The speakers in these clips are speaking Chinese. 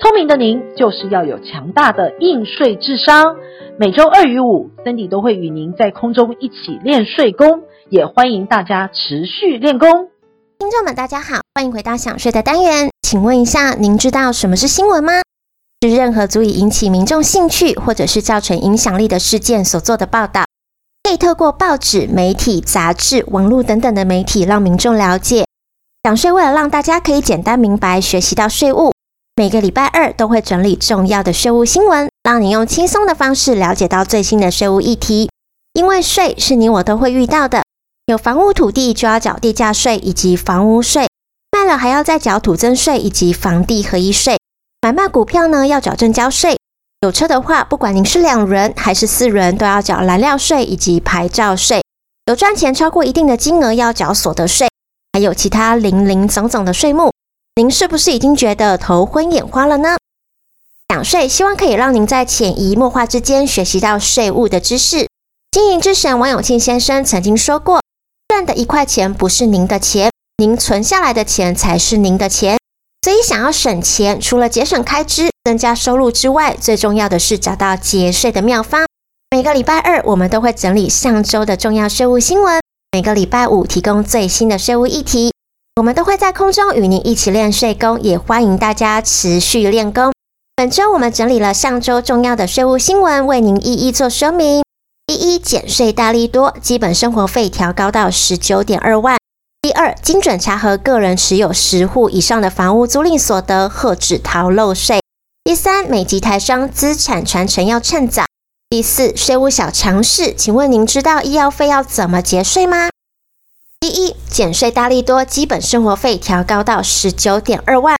聪明的您，就是要有强大的应税智商。每周二与五，Cindy 都会与您在空中一起练税功，也欢迎大家持续练功。听众们，大家好，欢迎回到想税的单元。请问一下，您知道什么是新闻吗？是任何足以引起民众兴趣，或者是造成影响力的事件所做的报道。可以透过报纸、媒体、杂志、网络等等的媒体，让民众了解。想税为了让大家可以简单明白，学习到税务。每个礼拜二都会整理重要的税务新闻，让你用轻松的方式了解到最新的税务议题。因为税是你我都会遇到的，有房屋土地就要缴地价税以及房屋税，卖了还要再缴土增税以及房地合一税。买卖股票呢要缴证交税，有车的话，不管您是两人还是四人，都要缴燃料税以及牌照税。有赚钱超过一定的金额要缴所得税，还有其他零零总总的税目。您是不是已经觉得头昏眼花了呢？享税希望可以让您在潜移默化之间学习到税务的知识。经营之神王永庆先生曾经说过：“赚的一块钱不是您的钱，您存下来的钱才是您的钱。”所以，想要省钱，除了节省开支、增加收入之外，最重要的是找到节税的妙方。每个礼拜二，我们都会整理上周的重要税务新闻；每个礼拜五，提供最新的税务议题。我们都会在空中与您一起练税功，也欢迎大家持续练功。本周我们整理了上周重要的税务新闻，为您一一做说明。第一，减税大利多，基本生活费调高到十九点二万。第二，精准查核个人持有十户以上的房屋租赁所得，遏止逃漏税。第三，美籍台商资产传承要趁早。第四，税务小常识，请问您知道医药费要怎么节税吗？第一，减税大利多，基本生活费调高到十九点二万。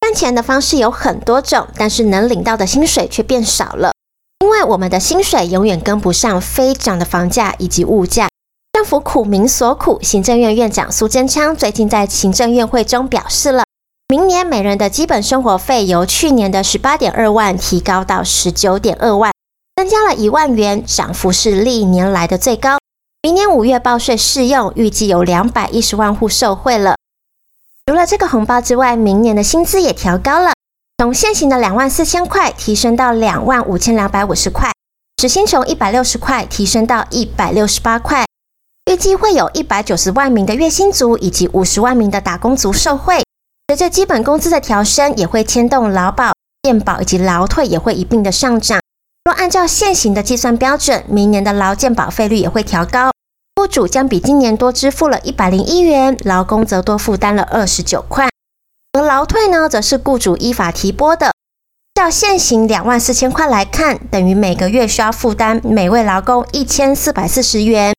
赚钱的方式有很多种，但是能领到的薪水却变少了，因为我们的薪水永远跟不上飞涨的房价以及物价。政府苦民所苦，行政院院长苏贞昌最近在行政院会中表示了，明年每人的基本生活费由去年的十八点二万提高到十九点二万，增加了一万元，涨幅是历年来的最高。明年五月报税适用，预计有两百一十万户受惠了。除了这个红包之外，明年的薪资也调高了，从现行的两万四千块提升到两万五千两百五十块，时薪从一百六十块提升到一百六十八块。预计会有一百九十万名的月薪族以及五十万名的打工族受惠。随着基本工资的调升，也会牵动劳保、健保以及劳退也会一并的上涨。若按照现行的计算标准，明年的劳健保费率也会调高。雇主将比今年多支付了一百零一元，劳工则多负担了二十九块。而劳退呢，则是雇主依法提拨的。照现行两万四千块来看，等于每个月需要负担每位劳工一千四百四十元。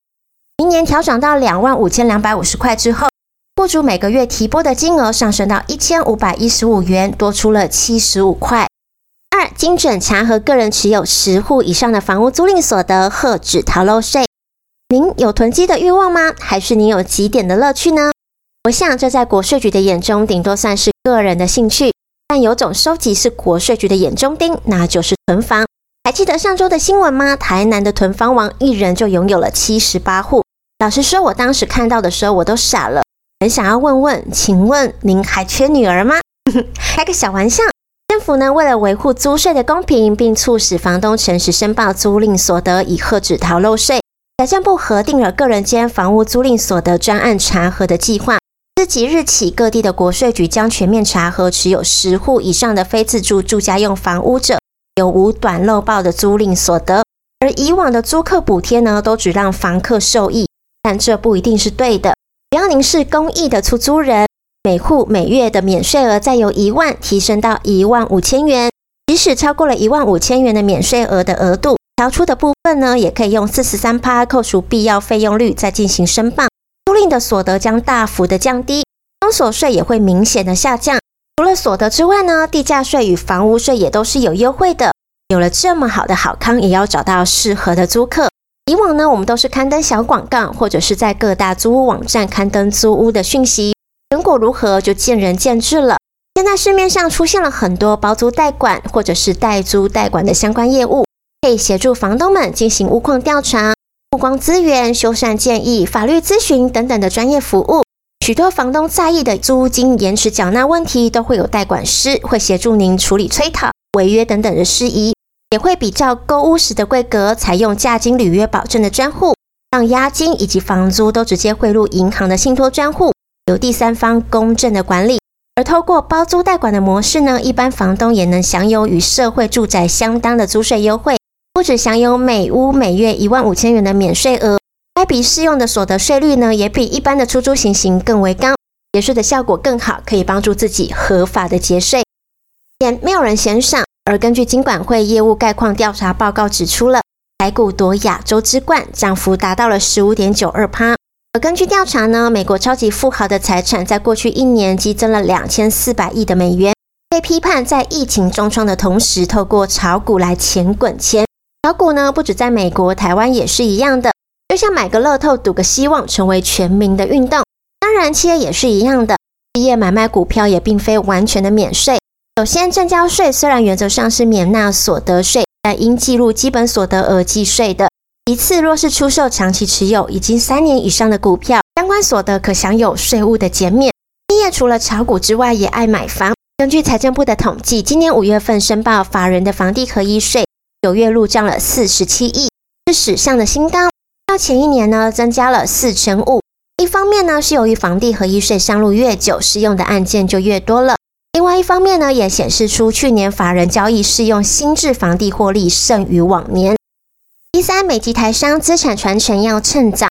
明年调整到两万五千两百五十块之后，雇主每个月提拨的金额上升到一千五百一十五元，多出了七十五块。精准查核个人持有十户以上的房屋租赁所得，遏止逃漏税。您有囤积的欲望吗？还是您有几点的乐趣呢？我想这在国税局的眼中，顶多算是个人的兴趣。但有种收集是国税局的眼中钉，那就是囤房。还记得上周的新闻吗？台南的囤房王一人就拥有了七十八户。老实说，我当时看到的时候，我都傻了，很想要问问，请问您还缺女儿吗？开个小玩笑。政府呢，为了维护租税的公平，并促使房东诚实申报租赁所得，以遏止逃漏税。财政部核定了个人间房屋租赁所得专案查核的计划，自即日起，各地的国税局将全面查核持有十户以上的非自住住家用房屋者有无短漏报的租赁所得。而以往的租客补贴呢，都只让房客受益，但这不一定是对的。只要您是公益的出租人，每户每月的免税额再由一万提升到一万五千元，即使超过了一万五千元的免税额的额度。调出的部分呢，也可以用四十三趴扣除必要费用率再进行申报，租赁的所得将大幅的降低，综所税也会明显的下降。除了所得之外呢，地价税与房屋税也都是有优惠的。有了这么好的好康，也要找到适合的租客。以往呢，我们都是刊登小广告，或者是在各大租屋网站刊登租屋的讯息，成果如何就见仁见智了。现在市面上出现了很多包租代管或者是代租代管的相关业务，可以协助房东们进行屋况调查、曝光资源、修缮建议、法律咨询等等的专业服务。许多房东在意的租金延迟缴纳问题，都会有代管师会协助您处理催讨、违约等等的事宜，也会比照购屋时的规格，采用价金履约保证的专户，让押金以及房租都直接汇入银行的信托专户，由第三方公正的管理。而透过包租代管的模式呢，一般房东也能享有与社会住宅相当的租税优惠，不只享有每屋每月一万五千元的免税额，该笔适用的所得税率呢，也比一般的出租情形更为高，节税的效果更好，可以帮助自己合法的节税，也没有人嫌少。而根据金管会业务概况调查报告指出了，台股夺亚洲之冠，涨幅达到了十五点九二趴。而根据调查呢，美国超级富豪的财产在过去一年激增了两千四百亿的美元，被批判在疫情重创的同时，透过炒股来钱滚钱。炒股呢，不止在美国，台湾也是一样的，就像买个乐透赌个希望，成为全民的运动。当然，企业也是一样的，企业买卖股票也并非完全的免税。首先，证交税虽然原则上是免纳所得税，但应计入基本所得额计税的。一次，若是出售长期持有已经三年以上的股票，相关所得可享有税务的减免。企业除了炒股之外，也爱买房。根据财政部的统计，今年五月份申报法人的房地合一税，九月入账了四十七亿，是史上的新高。较前一年呢，增加了四成五。一方面呢，是由于房地合一税上路越久，适用的案件就越多了；另外一方面呢，也显示出去年法人交易适用新制房地获利胜于往年。第三，美籍台商资产传承要趁早，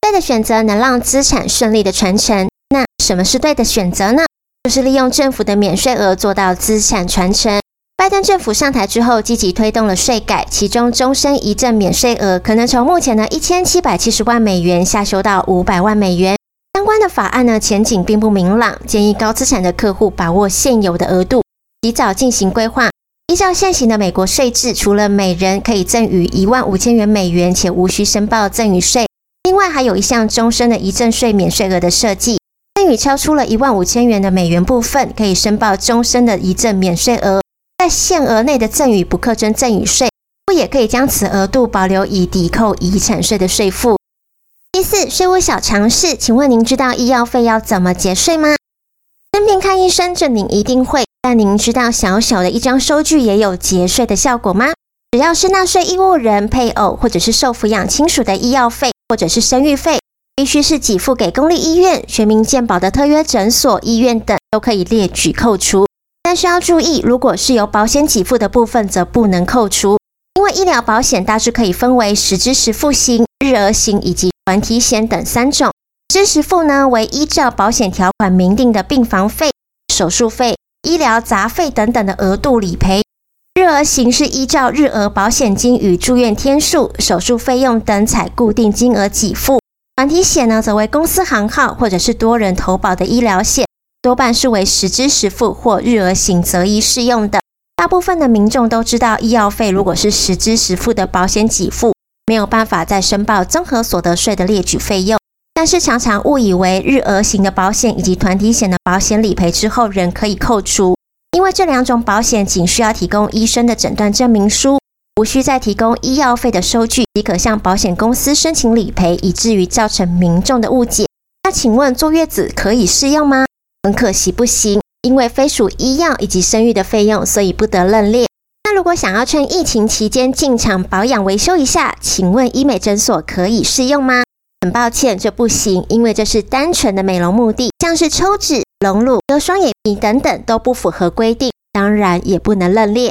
对的选择能让资产顺利的传承。那什么是对的选择呢？就是利用政府的免税额做到资产传承。拜登政府上台之后，积极推动了税改，其中终身遗赠免税额可能从目前的一千七百七十万美元下修到五百万美元。相关的法案呢，前景并不明朗，建议高资产的客户把握现有的额度，及早进行规划。依照现行的美国税制，除了每人可以赠与一万五千元美元，且无需申报赠与税，另外还有一项终身的遗赠税免税额的设计。赠与超出了一万五千元的美元部分，可以申报终身的遗赠免税额。在限额内的赠与不课征赠与税，不也可以将此额度保留以抵扣遗产税的税负。第四，税务小常识，请问您知道医药费要怎么节税吗？生病看医生，这您一定会。但您知道小小的一张收据也有节税的效果吗？只要是纳税义务人、配偶或者是受抚养亲属的医药费或者是生育费，必须是给付给公立医院、全民健保的特约诊所、医院等，都可以列举扣除。但是要注意，如果是由保险给付的部分，则不能扣除，因为医疗保险大致可以分为实支实付型、日额型以及团体险等三种。支实付呢，为依照保险条款明定的病房费、手术费。医疗杂费等等的额度理赔，日额型是依照日额保险金与住院天数、手术费用等采固定金额给付。团体险呢，则为公司行号或者是多人投保的医疗险，多半是为实支实付或日额型择一适用的。大部分的民众都知道，医药费如果是实支实付的保险给付，没有办法再申报综合所得税的列举费用。但是常常误以为日额型的保险以及团体险的保险理赔之后仍可以扣除，因为这两种保险仅需要提供医生的诊断证明书，无需再提供医药费的收据，即可向保险公司申请理赔，以至于造成民众的误解。那请问坐月子可以适用吗？很可惜不行，因为非属医药以及生育的费用，所以不得认列。那如果想要趁疫情期间进场保养维修一下，请问医美诊所可以适用吗？很抱歉，这不行，因为这是单纯的美容目的，像是抽脂、隆乳、割双眼皮等等都不符合规定，当然也不能认列。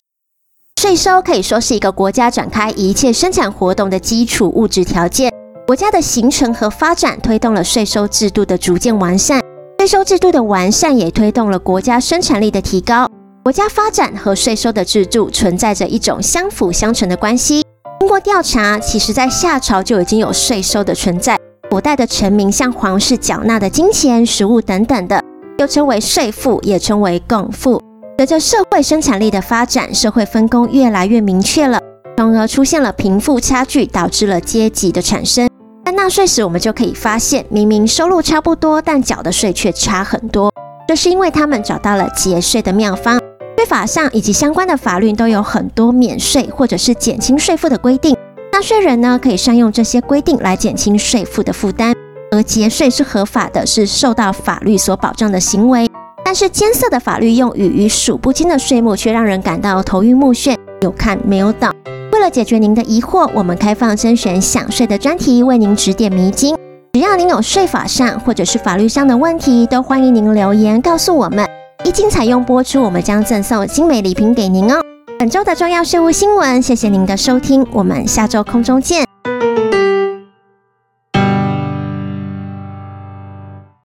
税收可以说是一个国家展开一切生产活动的基础物质条件。国家的形成和发展推动了税收制度的逐渐完善，税收制度的完善也推动了国家生产力的提高。国家发展和税收的制度存在着一种相辅相成的关系。经过调查，其实在夏朝就已经有税收的存在。古代的臣民向皇室缴纳的金钱、食物等等的，又称为税赋，也称为贡赋。随着社会生产力的发展，社会分工越来越明确了。从而出现了贫富差距，导致了阶级的产生。在纳税时，我们就可以发现，明明收入差不多，但缴的税却差很多。这是因为他们找到了节税的妙方。税法上以及相关的法律都有很多免税或者是减轻税负的规定。纳税人呢，可以善用这些规定来减轻税负的负担。而节税是合法的，是受到法律所保障的行为。但是艰涩的法律用语与数不清的税目，却让人感到头晕目眩，有看没有懂。为了解决您的疑惑，我们开放甄选享税的专题，为您指点迷津。只要您有税法上或者是法律上的问题，都欢迎您留言告诉我们。一经采用播出，我们将赠送精美礼品给您哦。本周的重要税务新闻，谢谢您的收听，我们下周空中见。